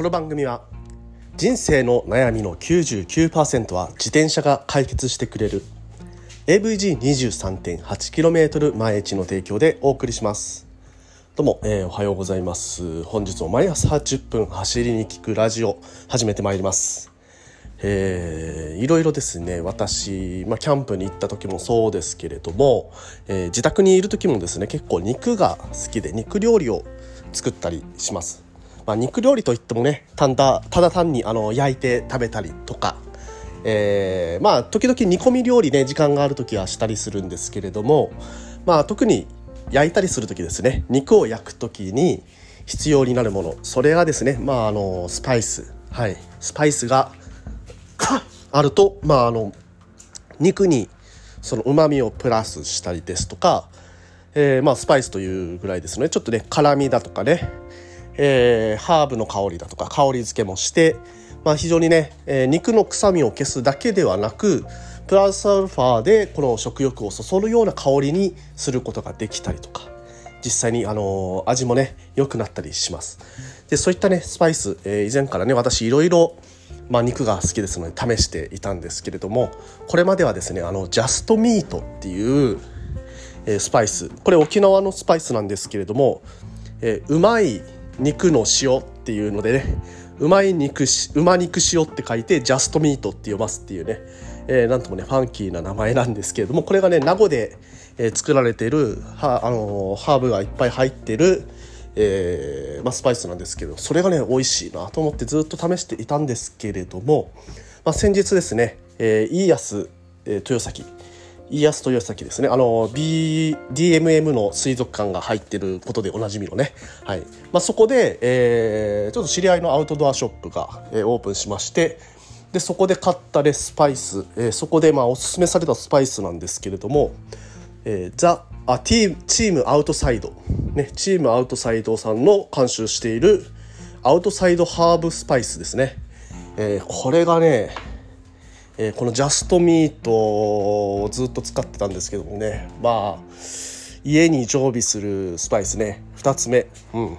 この番組は人生の悩みの99%は自転車が解決してくれる AVG23.8km 毎日の提供でお送りします。どうも、えー、おはようございます。本日も毎朝10分走りに聞くラジオ始めてまいります。えー、いろいろですね私、まあ、キャンプに行った時もそうですけれども、えー、自宅にいる時もですね結構肉が好きで肉料理を作ったりします。まあ、肉料理といってもねただただ単にあの焼いて食べたりとか、えー、まあ時々煮込み料理ね時間がある時はしたりするんですけれども、まあ、特に焼いたりする時ですね。肉を焼く時に必要になるもの。それがですね、まあ、あのスパイス。はい。スパイスが あると、まあ、あの肉にその旨味をプラスしたりですとか、えー、まあスパイスというぐらいですね。ちょっとね辛みだとかね。えー、ハーブの香りだとか香り付けもして、まあ、非常にね、えー、肉の臭みを消すだけではなくプラスアルファでこの食欲をそそるような香りにすることができたりとか実際に、あのー、味もね良くなったりします。でそういったねスパイス、えー、以前からね私いろいろまあ、肉が好きですので試していたんですけれどもこれまではですねあのジャストミートっていう、えー、スパイス。これ沖縄のスパイスなんですけれども、えー、うまい肉の塩っていうのでねうまい肉しうま肉塩って書いてジャストミートって読ますっていうね、えー、なんともねファンキーな名前なんですけれどもこれがね名護で、えー、作られているはあのー、ハーブがいっぱい入ってる、えーまあ、スパイスなんですけどそれがね美味しいなと思ってずっと試していたんですけれども、まあ、先日ですね、えー、イーヤス、えー、豊崎家康豊崎ですね。あの、B、DMM の水族館が入ってることでおなじみのね。はい。まあ、そこで、えー、ちょっと知り合いのアウトドアショップが、えー、オープンしまして、で、そこで買ったレスパイス、えー、そこで、まあ、おすすめされたスパイスなんですけれども、えー、ザ、あ、ティーム、チームアウトサイド、ね、チームアウトサイドさんの監修しているアウトサイドハーブスパイスですね。えー、これがね、えー、このジャストミートをずっと使ってたんですけどもね。まあ家に常備するスパイスね。2つ目、うん、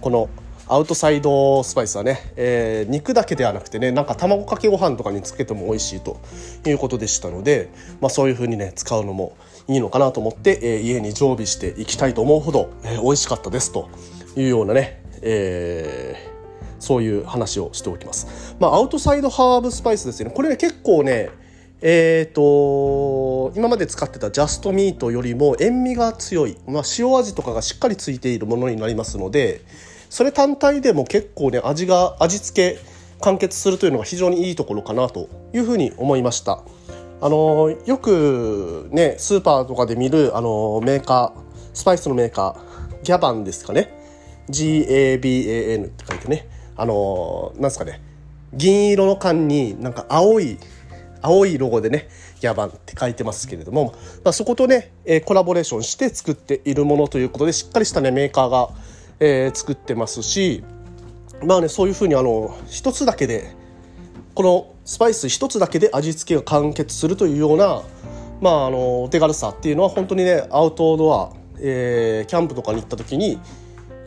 このアウトサイドスパイスはね、えー、肉だけではなくてねなんか卵かけご飯とかにつけても美味しいと。いうことでしたので、まあ、そういう風にね使うのもいいのかなと思って、えー、家に常備していきたいと思うほど、えー、美味しかったですと。いうようなね、えーそういう話をしておきます。まあ、アウトサイドハーブスパイスですよね。これね、結構ね、えーと、今まで使ってたジャストミートよりも塩味が強い、まあ、塩味とかがしっかりついているものになりますのでそれ単体でも結構ね味が味付け完結するというのが非常にいいところかなというふうに思いましたあのよくねスーパーとかで見るあのメーカースパイスのメーカーギャバンですかね GABAN って書いてねあのなんですかね。銀色の缶になんか青い青いロゴでねギャバンって書いてますけれども、まあ、そことね、え、コラボレーションして作っているものということでしっかりしたねメーカーが、えー、作ってますしまあねそういうふうにあの一つだけでこのスパイス一つだけで味付けが完結するというようなまああのお手軽さっていうのは本当にねアウトドア、えー、キャンプとかに行った時に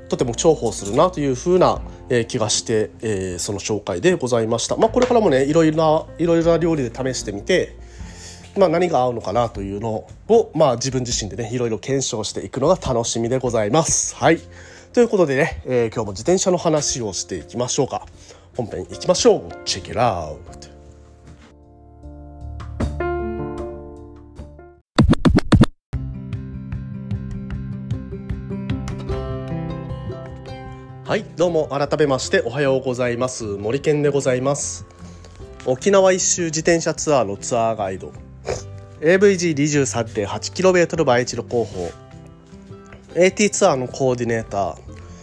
とても重宝するなというふうな、え気がして、えー、その紹介でございました。まあ、これからもねいろいろないろいろな料理で試してみて、まあ、何が合うのかなというのを、まあ、自分自身でねいろいろ検証していくのが楽しみでございます。はいということでね、えー、今日も自転車の話をしていきましょうか。本編いきましょう。チェケラウト。はいどうも改めましておはようございます。森健でございます。沖縄一周自転車ツアーのツアーガイド。AVG23.8km 倍一路広報。AT ツアーのコーディネーター。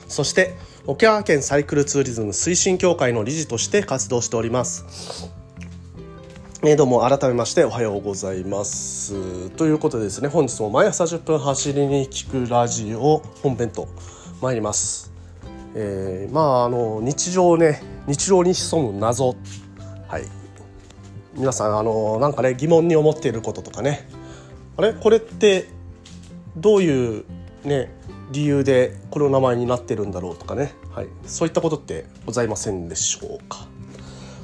そして沖縄県サイクルツーリズム推進協会の理事として活動しております。え、どうも改めましておはようございます。ということでですね本日も毎朝10分走りに聞くラジオ本編と参ります。えー、まああの日常ね日常に潜む謎。はい。皆さんあのなんかね疑問に思っていることとかね。あれ？これってどういうね理由でこの名前になってるんだろうとかね、はい、そういったことってございませんでしょうか。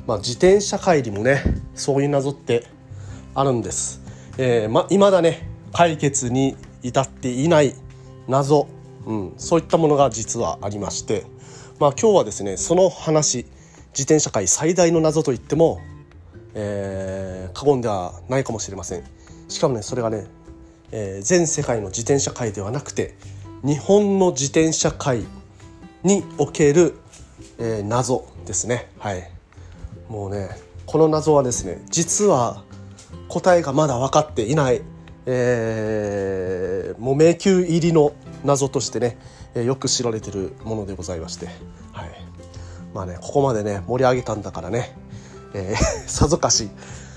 まあ、自転車帰りもねそういう謎ってあるんです。えー、ま未だね解決に至っていない謎、うん、そういったものが実はありまして、まあ、今日はですねその話自転車界最大の謎といっても、えー、過言ではないかもしれません。しかもねそれがね、えー、全世界の自転車界ではなくて日本の自転車界における、えー、謎ですね。はい。もうねこの謎はですね実は答えがまだ分かっていない、えー、もう迷宮入りの謎としてね、えよく知られてるものでございまして、はい、まあねここまでね盛り上げたんだからね、えー、さぞかし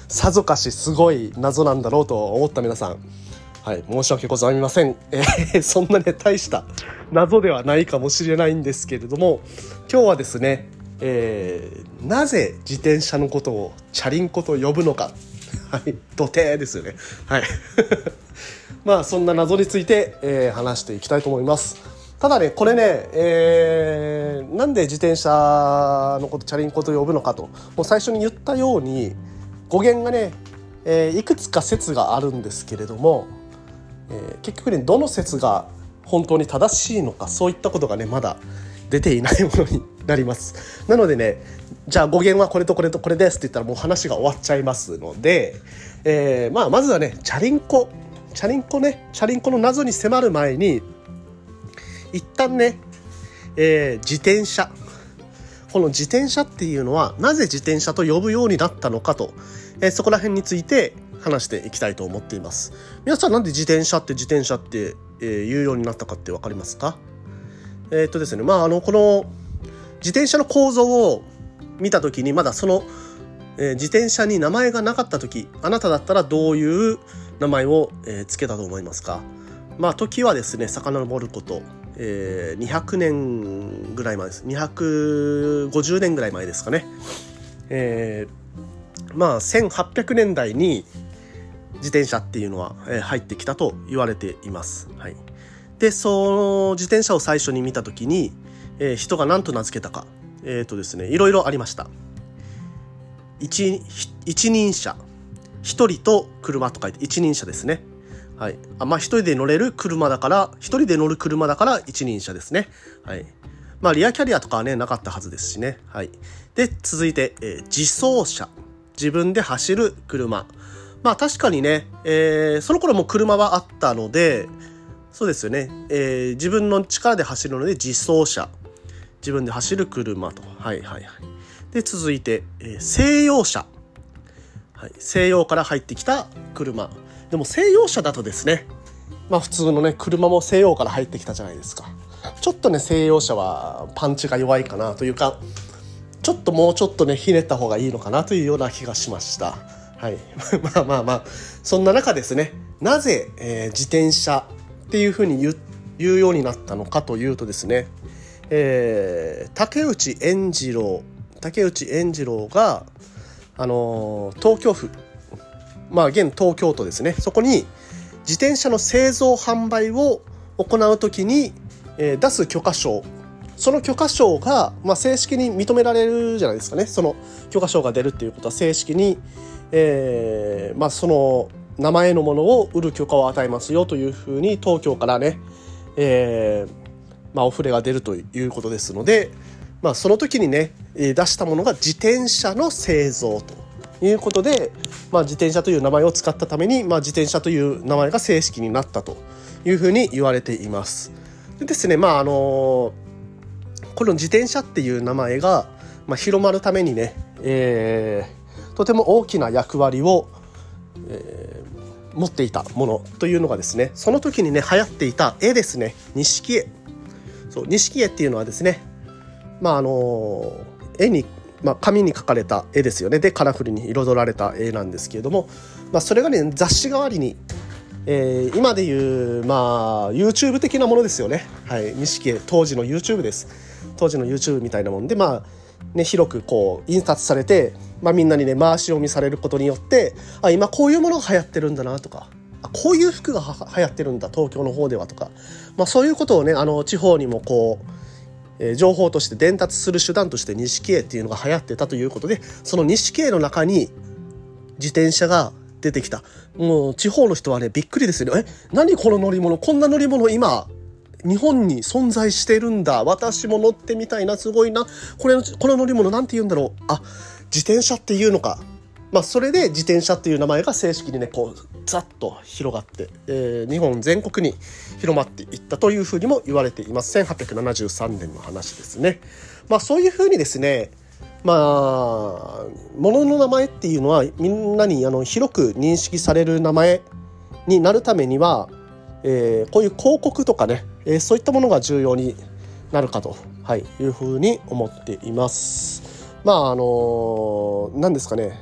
さぞかしすごい謎なんだろうと思った皆さんはい申し訳ございません、えー、そんなね大した謎ではないかもしれないんですけれども今日はですね、えー、なぜ自転車のことをチャリンコと呼ぶのかはい土手ですよね。はい。まあそんな謎について、えー、話していきたいと思います。ただねこれね、えー、なんで自転車のことチャリンコと呼ぶのかともう最初に言ったように語源がね、えー、いくつか説があるんですけれども、えー、結局ねどの説が本当に正しいのかそういったことがねまだ出ていないものになります。なのでねじゃあ語源はこれとこれとこれですって言ったらもう話が終わっちゃいますので、えー、まあまずはねチャリンコチャリンコねチャリンコの謎に迫る前に一旦ね、えー、自転車。この自転車っていうのはなぜ自転車と呼ぶようになったのかと、えー、そこら辺について話していきたいと思っています。皆さんなんで自転車って自転車って、えー、言うようになったかって分かりますか？え、っとですねまああのこの自転車の構造を見た時にまだその、え、自転車に名前がなかった時あなただったらどういう名前を、えー、つけたと思いますか。まあ時はですね遡ること、えー、200年ぐらい前です。250年ぐらい前ですかね、えー、まあ1800年代に自転車っていうのは、えー、入ってきたと言われています。はい、でその自転車を最初に見た時に、えー、人が何と名付けたか。えっ、ー、とですねいろいろありました。一一人車。一人と車と書いて一人車ですね。はい。あまあ一人で乗れる車だから一人で乗る車だから一人車ですね。はい。まあリアキャリアとかはねなかったはずですしね。はい。で続いて、えー、自走車。自分で走る車。まあ確かにね、えー、その頃も車はあったのでそうですよね、えー、自分の力で走るので自走車。自分で走る車と。はいはいはい。で、続いて、えー、西洋車。はい、西洋から入ってきた車。でも西洋車だとですね、まあ普通のね、車も西洋から入ってきたじゃないですか。ちょっとね、西洋車はパンチが弱いかなというか、ちょっともうちょっとね、ひねった方がいいのかなというような気がしました。はい。まあまあまあ、そんな中ですね、なぜ、えー、自転車っていうふうに言うようになったのかというとですね、えー、竹内円次郎竹内円次郎が、あの、東京府。まあ現東京都ですね。そこに自転車の製造販売を行う時に、えー、出す許可証。その許可証が、まあ、正式に認められるじゃないですかね。その許可証が出るっていうことは正式に、えーまあ、その名前のものを売る許可を与えますよというふうに東京からね、えー、まあ、お触れが出るということですので、まあ、その時にね出したものが自転車の製造ということで、まあ、自転車という名前を使ったために、まあ、自転車という名前が正式になったというふうに言われています。でですねまああのこの自転車っていう名前が、まあ、広まるためにね、えー、とても大きな役割を、えー、持っていたものというのがですねその時にね流行っていた絵ですね錦絵そう錦絵っていうのはですねまああの絵に、まあ、紙に描かれた絵ですよね。でカラフルに彩られた絵なんですけれども、まあ、それがね雑誌代わりに、えー、今でいうまあ YouTube 的なものですよね。はい。錦絵当時の YouTube です。当時の YouTube みたいなもんでまあね、広くこう印刷されて、まあ、みんなにね回し読みされることによってあ今こういうものが流行ってるんだなとかこういう服が流行ってるんだ東京の方ではとか、まあ、そういうことをねあの地方にもこうえ、情報として伝達する手段として錦絵っていうのが流行ってたということでその錦絵の中に自転車が出てきた。もう地方の人はねびっくりですよね。え何この乗り物？こんな乗り物今日本に存在してるんだ。私も乗ってみたいなすごいな。これこの乗り物なんて言うんだろう。あ自転車っていうのか。まあそれで自転車っていう名前が正式にねこうざっと広がって、えー、日本全国に広まっていったというふうにも言われています1873年の話ですねまあそういうふうにですねまあ物のの名前っていうのはみんなにあの広く認識される名前になるためにはえー、こういう広告とかね、えー、そういったものが重要になるかと、はい、いうふうに思っています。まああの何、ですかね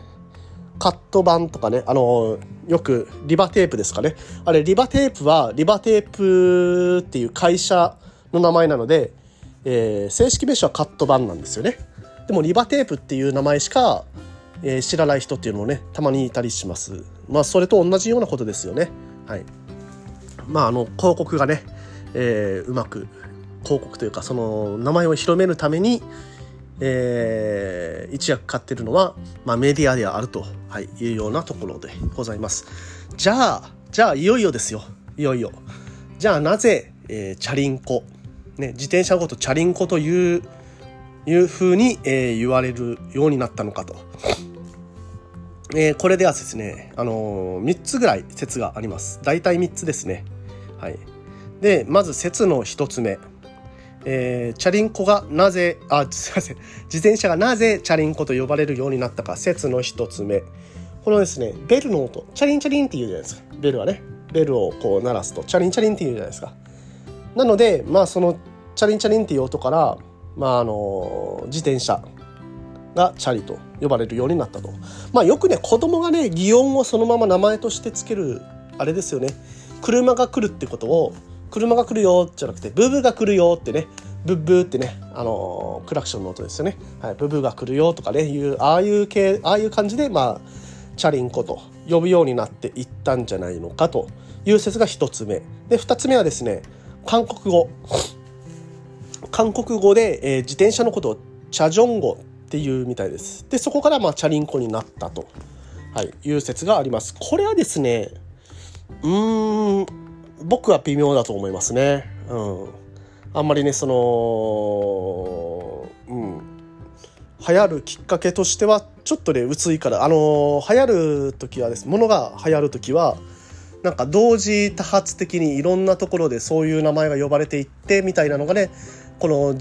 カット版とかね、あのよくリバテープですかねあれリバテープはリバテープっていう会社の名前なので、えー、正式名称はカット版なんですよね。でもリバテープっていう名前しか、えー、知らない人っていうのもねたまにいたりします。まあそれと同じようなことですよね。はい。まあ、あの広告がね、えー、うまく広告というかその名前を広めるために、えー、一役買ってるのは、まあ、メディアであると、はい、いうようなところでございます。じゃあじゃあいよいよですよいよいよ。じゃあなぜ、えー、チャリンコ、ね、自転車ごとチャリンコといういうふうに、えー、言われるようになったのかと。えー、これではですね、あのー、3つぐらい説があります。大体3つですね。はい、でまず説の1つ目、えー、チャリンコがなぜあ すいません。自転車がなぜチャリンコと呼ばれるようになったか説の1つ目。このですねベルの音。チャリンチャリンって言うじゃないですか。ベルはね。ベルをこう鳴らすとチャリンチャリンって言うじゃないですか。なのでまあそのチャリンチャリンっていう音からまああの自転車がチャリと呼ばれるようになったと。まあよくね子供がね擬音をそのまま名前としてつけるあれですよね。車が来るってことを車が来るよじゃなくてブブが来るよってねブブーってね、あのー、クラクションの音ですよね。はい、ブブが来るよとかね、いう、ああいう系、ああいう感じで、まあ、チャリンコと呼ぶようになっていったんじゃないのかという説が一つ目。で、二つ目はですね、韓国語。韓国語で、えー、自転車のことをチャジョン語っていうみたいです。で、そこからまあチャリンコになったと、はい、いう説があります。これはですね、うーん、僕は微妙だと思いますね。うん。あんまりね、その、うん。流行るきっかけとしては、ちょっとね、薄いから、あのー、流行る時はです、ものが流行る時は、なんか同時多発的にいろんなところでそういう名前が呼ばれていってみたいなのがねこの、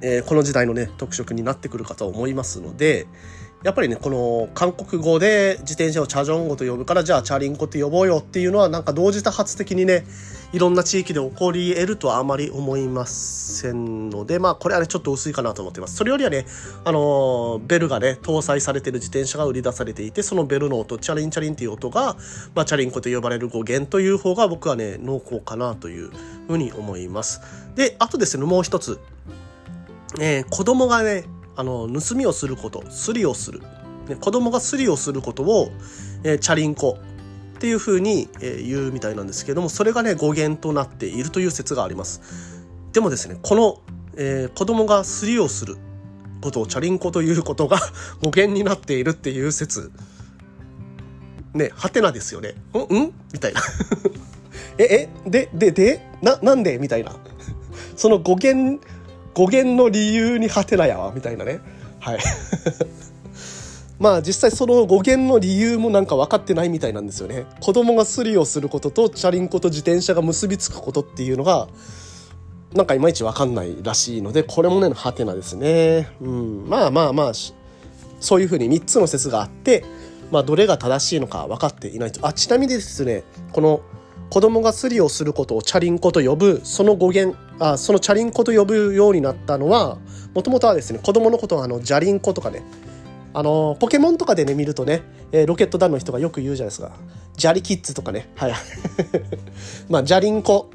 えー、この時代のね特色になってくるかと思いますのでやっぱりね、この韓国語で自転車をチャジョン語と呼ぶから、じゃあチャリンコって呼ぼうよっていうのは、なんか同時多発的にね、いろんな地域で起こり得るとはあまり思いませんので、まあこれはね、ちょっと薄いかなと思ってます。それよりはね、あの、ベルがね、搭載されてる自転車が売り出されていて、そのベルの音、チャリンチャリンっていう音が、まあチャリンコと呼ばれる語源という方が僕はね、濃厚かなというふうに思います。で、あとですね、もう一つ。えー、子供がね、あの盗みをすることスリをする、ね、子供がスリをすることを、えー、チャリンコっていうふうに、えー、言うみたいなんですけどもそれがね語源となっているという説があります。でもですねこの、えー、子供がスリをすることをチャリンコということが 語源になっているっていう説。ねはてなですよね。んん？みたいな。ええ？ででで？ななんで？みたいな。その語源語源の理由にハテナやわみたいなね。はい。まあ実際その語源の理由もなんか分かってないみたいなんですよね。子供がスリをすることとチャリンコと自転車が結びつくことっていうのがなんかいまいち分かんないらしいのでこれもねハテナですね。うん。まあまあまあそういうふうに3つの説があってまあどれが正しいのか分かっていないと。あちなみにですねこの子供がスリをすることをチャリンコと呼ぶその語源あそのチャリンコと呼ぶようになったのはもともとはですね子供のことはあのジャリンコとかねあのポケモンとかでね見るとね、えー、ロケット団の人がよく言うじゃないですか。ジャリキッズとかね。はい。まあジャリンコ。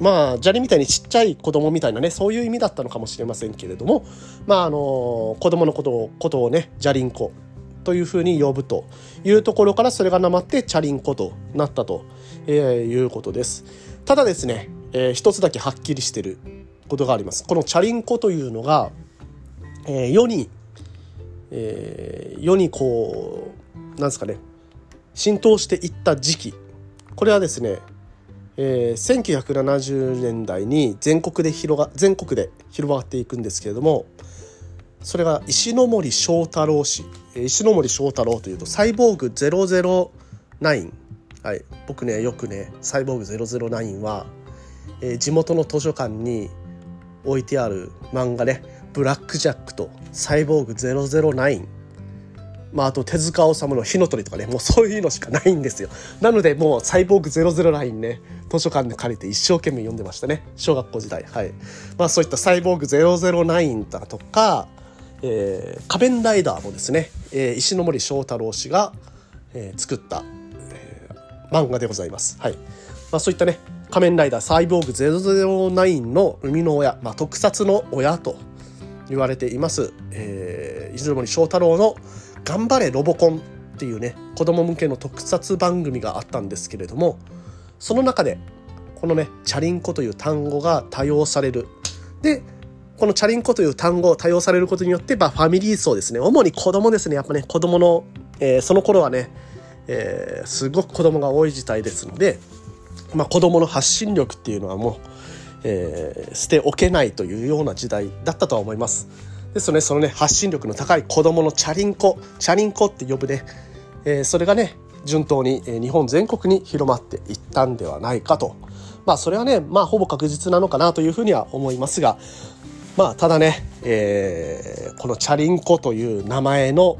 まあ砂利みたいにちっちゃい子供みたいなねそういう意味だったのかもしれませんけれどもまああの子供のことをことをねジャリンコというふうに呼ぶというところからそれがなまってチャリンコとなったとえ、いうことです。ただですね、えー、一つだけはっきりしてることがあります。このチャリンコというのが、えー、世に、えー、世にこうなんですかね浸透していった時期。これはですね、えー、1970年代に全国で広が全国で広がっていくんですけれどもそれが石森章太郎氏。石森章太郎というとサイボーグ009はい、僕ねよくねサイボーグ009は、えー、地元の図書館に置いてある漫画ね「ブラック・ジャック」と「サイボーグ009」まあ、あと手塚治虫の火の鳥とかねもうそういうのしかないんですよ。なのでもうサイボーグ009ね図書館で借りて一生懸命読んでましたね。小学校時代はい。まあそういったサイボーグ009だとか、えー、仮面ライダーもですね、えー、石森章太郎氏が、えー、作った、えー、漫画でございます。はい。まあそういったね仮面ライダーサイボーグ009の生みの親、まあ、特撮の親と言われています、えー、石森章太郎の「頑張れロボコン」っていうね子供向けの特撮番組があったんですけれどもその中でこのねチャリンコという単語が多用される。でこのチャリンコという単語を多用されることによって、まあ、ファミリー層ですね主に子供ですね。やっぱね子供の、えー、その頃はね、えー、すごく子供が多い時代ですのでまあ、子どもの発信力っていうのはもう、えー、捨ておけないというような時代だったとは思います。ですのでそのね発信力の高い子どものチャリンコチャリンコって呼ぶね、えー、それがね順当に日本全国に広まっていったんではないかとまあそれはねまあほぼ確実なのかなというふうには思いますがまあただね、えー、このチャリンコという名前の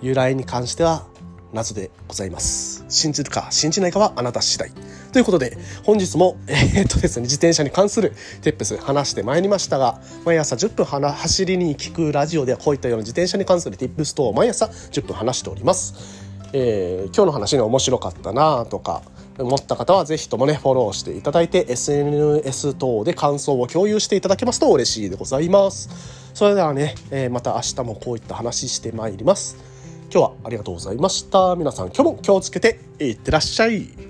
由来に関しては謎でございます。信じるか信じないかはあなた次第。ということで、本日も、えー、っとですね、自転車に関するテップス話してまいりましたが、毎朝10分走りに聞くラジオではこういったような自転車に関するテップス等を毎朝10分話しております。えー、今日の話に面白かったなとか、思った方はぜひともね、フォローしていただいて、SNS 等で感想を共有していただけますと嬉しいでございます。それではね、えー、また明日もこういった話してまいります。今日はありがとうございました。皆さん今日も気をつけていってらっしゃい。